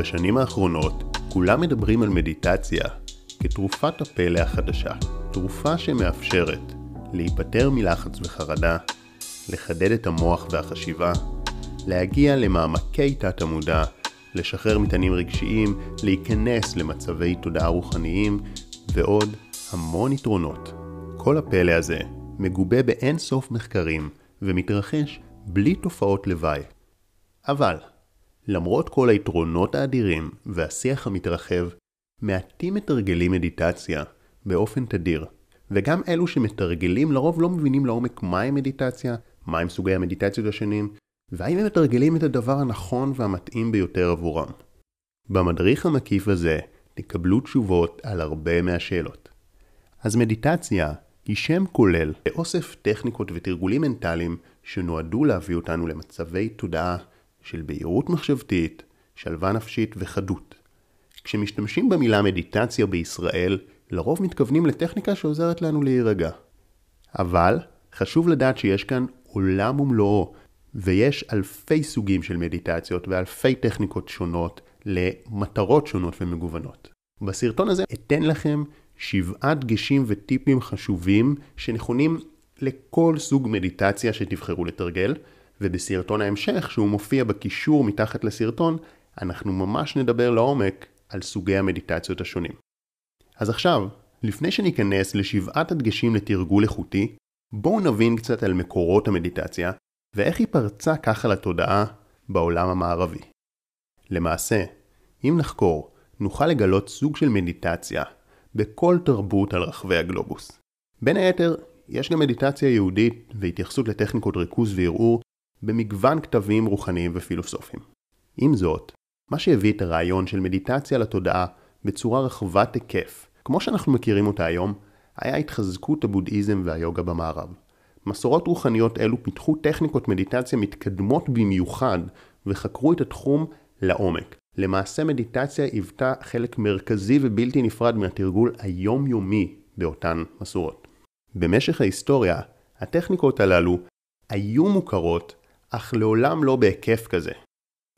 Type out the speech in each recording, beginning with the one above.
בשנים האחרונות כולם מדברים על מדיטציה כתרופת הפלא החדשה, תרופה שמאפשרת להיפטר מלחץ וחרדה, לחדד את המוח והחשיבה, להגיע למעמקי תת המודע, לשחרר מטענים רגשיים, להיכנס למצבי תודעה רוחניים ועוד המון יתרונות. כל הפלא הזה מגובה באין סוף מחקרים ומתרחש בלי תופעות לוואי. אבל, למרות כל היתרונות האדירים והשיח המתרחב, מעטים מתרגלים מדיטציה באופן תדיר, וגם אלו שמתרגלים לרוב לא מבינים לעומק מהי מדיטציה, מהם סוגי המדיטציות השונים, והאם הם מתרגלים את הדבר הנכון והמתאים ביותר עבורם. במדריך המקיף הזה תקבלו תשובות על הרבה מהשאלות. אז מדיטציה היא שם כולל לאוסף טכניקות ותרגולים מנטליים שנועדו להביא אותנו למצבי תודעה של בהירות מחשבתית, שלווה נפשית וחדות. כשמשתמשים במילה מדיטציה בישראל, לרוב מתכוונים לטכניקה שעוזרת לנו להירגע. אבל חשוב לדעת שיש כאן עולם ומלואו, ויש אלפי סוגים של מדיטציות ואלפי טכניקות שונות למטרות שונות ומגוונות. בסרטון הזה אתן לכם שבעה דגשים וטיפים חשובים שנכונים לכל סוג מדיטציה שתבחרו לתרגל, ובסרטון ההמשך, שהוא מופיע בקישור מתחת לסרטון, אנחנו ממש נדבר לעומק על סוגי המדיטציות השונים. אז עכשיו, לפני שניכנס לשבעת הדגשים לתרגול איכותי, בואו נבין קצת על מקורות המדיטציה, ואיך היא פרצה ככה לתודעה בעולם המערבי. למעשה, אם נחקור, נוכל לגלות סוג של מדיטציה בכל תרבות על רחבי הגלובוס. בין היתר, יש גם מדיטציה יהודית והתייחסות לטכניקות ריכוז וערעור במגוון כתבים רוחניים ופילוסופיים. עם זאת, מה שהביא את הרעיון של מדיטציה לתודעה בצורה רחבת היקף, כמו שאנחנו מכירים אותה היום, היה התחזקות הבודהיזם והיוגה במערב. מסורות רוחניות אלו פיתחו טכניקות מדיטציה מתקדמות במיוחד וחקרו את התחום לעומק. למעשה מדיטציה היוותה חלק מרכזי ובלתי נפרד מהתרגול היומיומי באותן מסורות. במשך ההיסטוריה, הטכניקות הללו היו מוכרות, אך לעולם לא בהיקף כזה.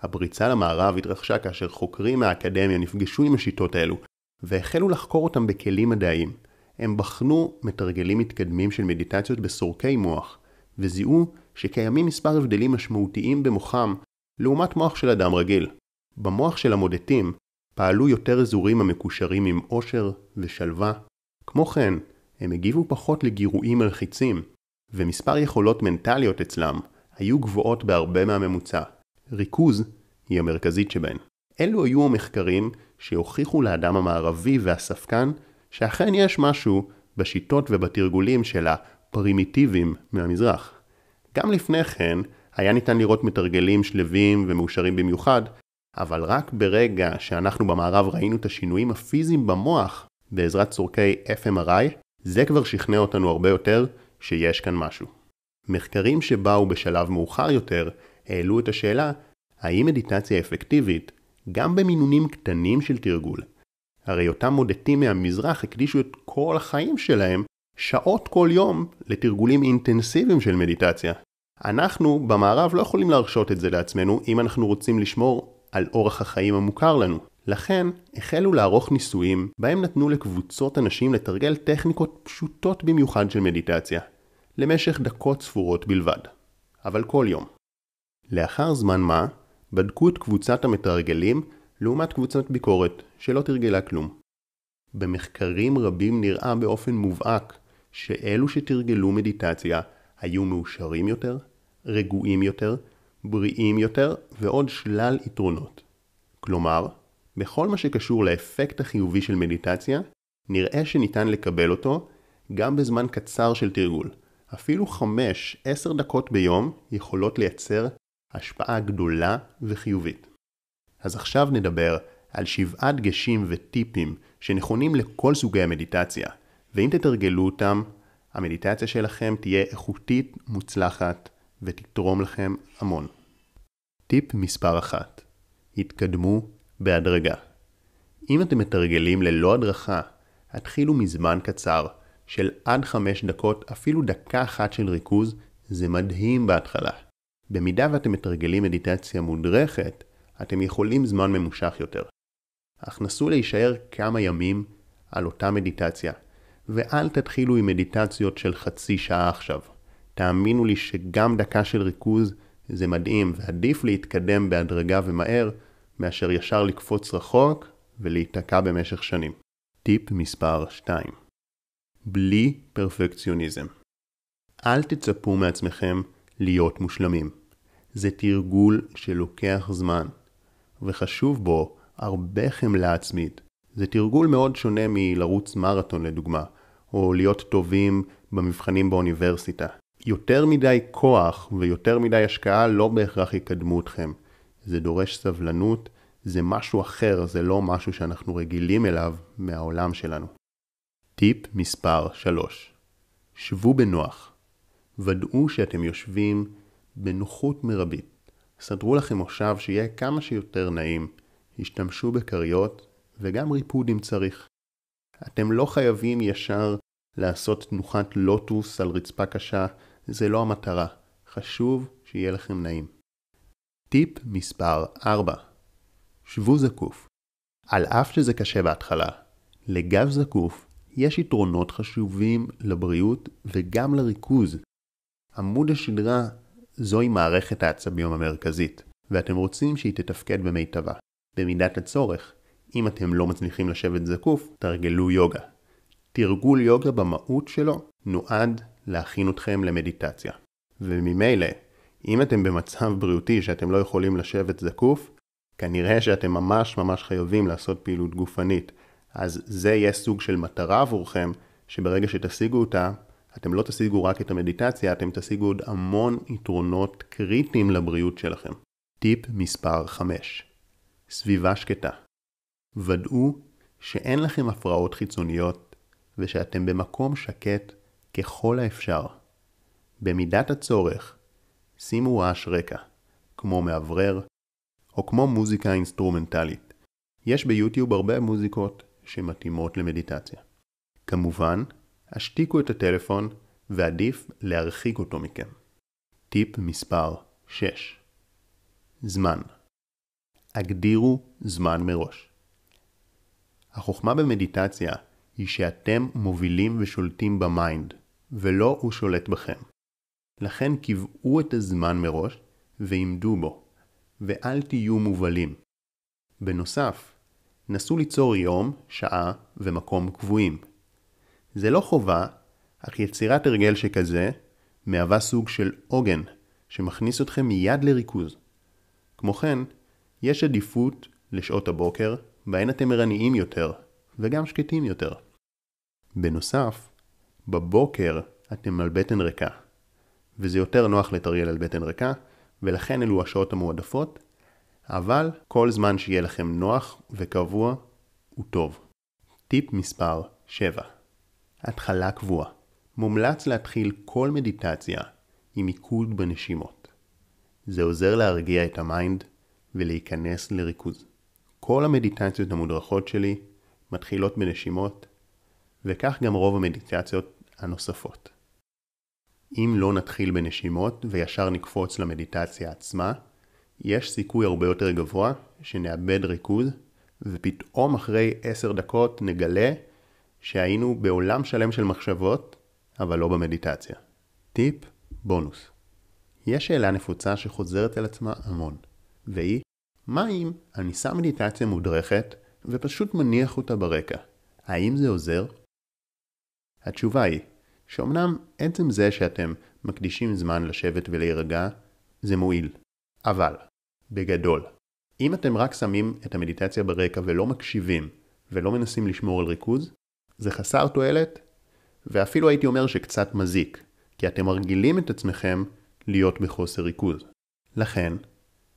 הפריצה למערב התרחשה כאשר חוקרים מהאקדמיה נפגשו עם השיטות האלו, והחלו לחקור אותם בכלים מדעיים. הם בחנו מתרגלים מתקדמים של מדיטציות בסורקי מוח, וזיהו שקיימים מספר הבדלים משמעותיים במוחם לעומת מוח של אדם רגיל. במוח של המודטים פעלו יותר אזורים המקושרים עם עושר ושלווה. כמו כן, הם הגיבו פחות לגירויים מלחיצים, ומספר יכולות מנטליות אצלם היו גבוהות בהרבה מהממוצע. ריכוז היא המרכזית שבהן. אלו היו המחקרים שהוכיחו לאדם המערבי והספקן שאכן יש משהו בשיטות ובתרגולים של הפרימיטיביים מהמזרח. גם לפני כן היה ניתן לראות מתרגלים שלווים ומאושרים במיוחד, אבל רק ברגע שאנחנו במערב ראינו את השינויים הפיזיים במוח בעזרת צורכי FMRI, זה כבר שכנע אותנו הרבה יותר שיש כאן משהו. מחקרים שבאו בשלב מאוחר יותר העלו את השאלה האם מדיטציה אפקטיבית גם במינונים קטנים של תרגול. הרי אותם מודטים מהמזרח הקדישו את כל החיים שלהם שעות כל יום לתרגולים אינטנסיביים של מדיטציה. אנחנו במערב לא יכולים להרשות את זה לעצמנו אם אנחנו רוצים לשמור על אורח החיים המוכר לנו. לכן החלו לערוך ניסויים בהם נתנו לקבוצות אנשים לתרגל טכניקות פשוטות במיוחד של מדיטציה, למשך דקות ספורות בלבד, אבל כל יום. לאחר זמן מה, בדקו את קבוצת המתרגלים לעומת קבוצת ביקורת שלא תרגלה כלום. במחקרים רבים נראה באופן מובהק שאלו שתרגלו מדיטציה היו מאושרים יותר, רגועים יותר, בריאים יותר ועוד שלל יתרונות. כלומר, בכל מה שקשור לאפקט החיובי של מדיטציה, נראה שניתן לקבל אותו גם בזמן קצר של תרגול. אפילו 5-10 דקות ביום יכולות לייצר השפעה גדולה וחיובית. אז עכשיו נדבר על שבעה דגשים וטיפים שנכונים לכל סוגי המדיטציה, ואם תתרגלו אותם, המדיטציה שלכם תהיה איכותית, מוצלחת ותתרום לכם המון. טיפ מספר 1 התקדמו בהדרגה. אם אתם מתרגלים ללא הדרכה, התחילו מזמן קצר של עד 5 דקות, אפילו דקה אחת של ריכוז, זה מדהים בהתחלה. במידה ואתם מתרגלים מדיטציה מודרכת, אתם יכולים זמן ממושך יותר. אך נסו להישאר כמה ימים על אותה מדיטציה, ואל תתחילו עם מדיטציות של חצי שעה עכשיו. תאמינו לי שגם דקה של ריכוז זה מדהים, ועדיף להתקדם בהדרגה ומהר, מאשר ישר לקפוץ רחוק ולהיתקע במשך שנים. טיפ מספר 2 בלי פרפקציוניזם. אל תצפו מעצמכם להיות מושלמים. זה תרגול שלוקח זמן, וחשוב בו הרבה חמלה עצמית. זה תרגול מאוד שונה מלרוץ מרתון לדוגמה, או להיות טובים במבחנים באוניברסיטה. יותר מדי כוח ויותר מדי השקעה לא בהכרח יקדמו אתכם. זה דורש סבלנות, זה משהו אחר, זה לא משהו שאנחנו רגילים אליו מהעולם שלנו. טיפ מספר 3 שבו בנוח. ודאו שאתם יושבים בנוחות מרבית. סדרו לכם מושב שיהיה כמה שיותר נעים. השתמשו בכריות וגם ריפוד אם צריך. אתם לא חייבים ישר לעשות תנוחת לוטוס על רצפה קשה, זה לא המטרה. חשוב שיהיה לכם נעים. טיפ מספר 4 שבו זקוף. על אף שזה קשה בהתחלה, לגב זקוף יש יתרונות חשובים לבריאות וגם לריכוז. עמוד השדרה זוהי מערכת העצבים המרכזית, ואתם רוצים שהיא תתפקד במיטבה. במידת הצורך, אם אתם לא מצליחים לשבת זקוף, תרגלו יוגה. תרגול יוגה במהות שלו נועד להכין אתכם למדיטציה. וממילא, אם אתם במצב בריאותי שאתם לא יכולים לשבת זקוף, כנראה שאתם ממש ממש חייבים לעשות פעילות גופנית. אז זה יהיה סוג של מטרה עבורכם, שברגע שתשיגו אותה, אתם לא תשיגו רק את המדיטציה, אתם תשיגו עוד המון יתרונות קריטיים לבריאות שלכם. טיפ מספר 5 סביבה שקטה. ודאו שאין לכם הפרעות חיצוניות ושאתם במקום שקט ככל האפשר. במידת הצורך, שימו רעש רקע, כמו מאוורר, או כמו מוזיקה אינסטרומנטלית. יש ביוטיוב הרבה מוזיקות שמתאימות למדיטציה. כמובן, השתיקו את הטלפון ועדיף להרחיק אותו מכם. טיפ מספר 6 זמן הגדירו זמן מראש. החוכמה במדיטציה היא שאתם מובילים ושולטים ב mind, ולא הוא שולט בכם. לכן קבעו את הזמן מראש ועמדו בו, ואל תהיו מובלים. בנוסף, נסו ליצור יום, שעה ומקום קבועים. זה לא חובה, אך יצירת הרגל שכזה מהווה סוג של עוגן שמכניס אתכם מיד לריכוז. כמו כן, יש עדיפות לשעות הבוקר בהן אתם ערניים יותר וגם שקטים יותר. בנוסף, בבוקר אתם על בטן ריקה, וזה יותר נוח לתרגל על בטן ריקה, ולכן אלו השעות המועדפות, אבל כל זמן שיהיה לכם נוח וקבוע הוא טוב. טיפ מספר 7 התחלה קבועה מומלץ להתחיל כל מדיטציה עם מיקוד בנשימות. זה עוזר להרגיע את ה mind ולהיכנס לריכוז. כל המדיטציות המודרכות שלי מתחילות בנשימות, וכך גם רוב המדיטציות הנוספות. אם לא נתחיל בנשימות וישר נקפוץ למדיטציה עצמה, יש סיכוי הרבה יותר גבוה שנאבד ריכוז, ופתאום אחרי עשר דקות נגלה שהיינו בעולם שלם של מחשבות, אבל לא במדיטציה. טיפ בונוס יש שאלה נפוצה שחוזרת על עצמה המון, והיא, מה אם אני שם מדיטציה מודרכת ופשוט מניח אותה ברקע? האם זה עוזר? התשובה היא, שאומנם עצם זה שאתם מקדישים זמן לשבת ולהירגע, זה מועיל. אבל, בגדול, אם אתם רק שמים את המדיטציה ברקע ולא מקשיבים ולא מנסים לשמור על ריכוז, זה חסר תועלת, ואפילו הייתי אומר שקצת מזיק, כי אתם מרגילים את עצמכם להיות בחוסר ריכוז. לכן,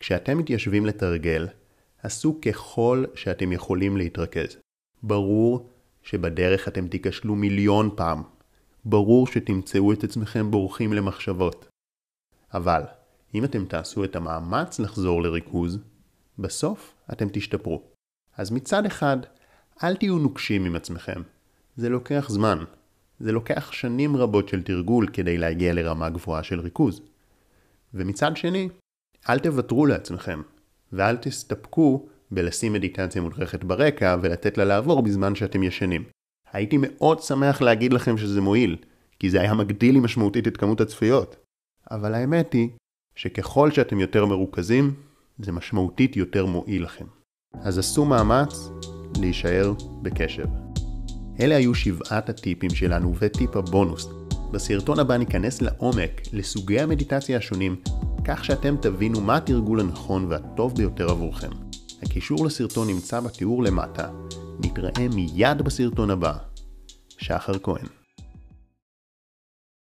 כשאתם מתיישבים לתרגל, עשו ככל שאתם יכולים להתרכז. ברור שבדרך אתם תיכשלו מיליון פעם. ברור שתמצאו את עצמכם בורחים למחשבות. אבל, אם אתם תעשו את המאמץ לחזור לריכוז, בסוף אתם תשתפרו. אז מצד אחד, אל תהיו נוקשים עם עצמכם. זה לוקח זמן. זה לוקח שנים רבות של תרגול כדי להגיע לרמה גבוהה של ריכוז. ומצד שני, אל תוותרו לעצמכם. ואל תסתפקו בלשים מדיטציה מודרכת ברקע ולתת לה לעבור בזמן שאתם ישנים. הייתי מאוד שמח להגיד לכם שזה מועיל, כי זה היה מגדיל לי משמעותית את כמות הצפיות. אבל האמת היא שככל שאתם יותר מרוכזים, זה משמעותית יותר מועיל לכם. אז עשו מאמץ להישאר בקשב. אלה היו שבעת הטיפים שלנו וטיפ הבונוס. בסרטון הבא ניכנס לעומק לסוגי המדיטציה השונים, כך שאתם תבינו מה התרגול הנכון והטוב ביותר עבורכם. הקישור לסרטון נמצא בתיאור למטה. נתראה מיד בסרטון הבא. שחר כהן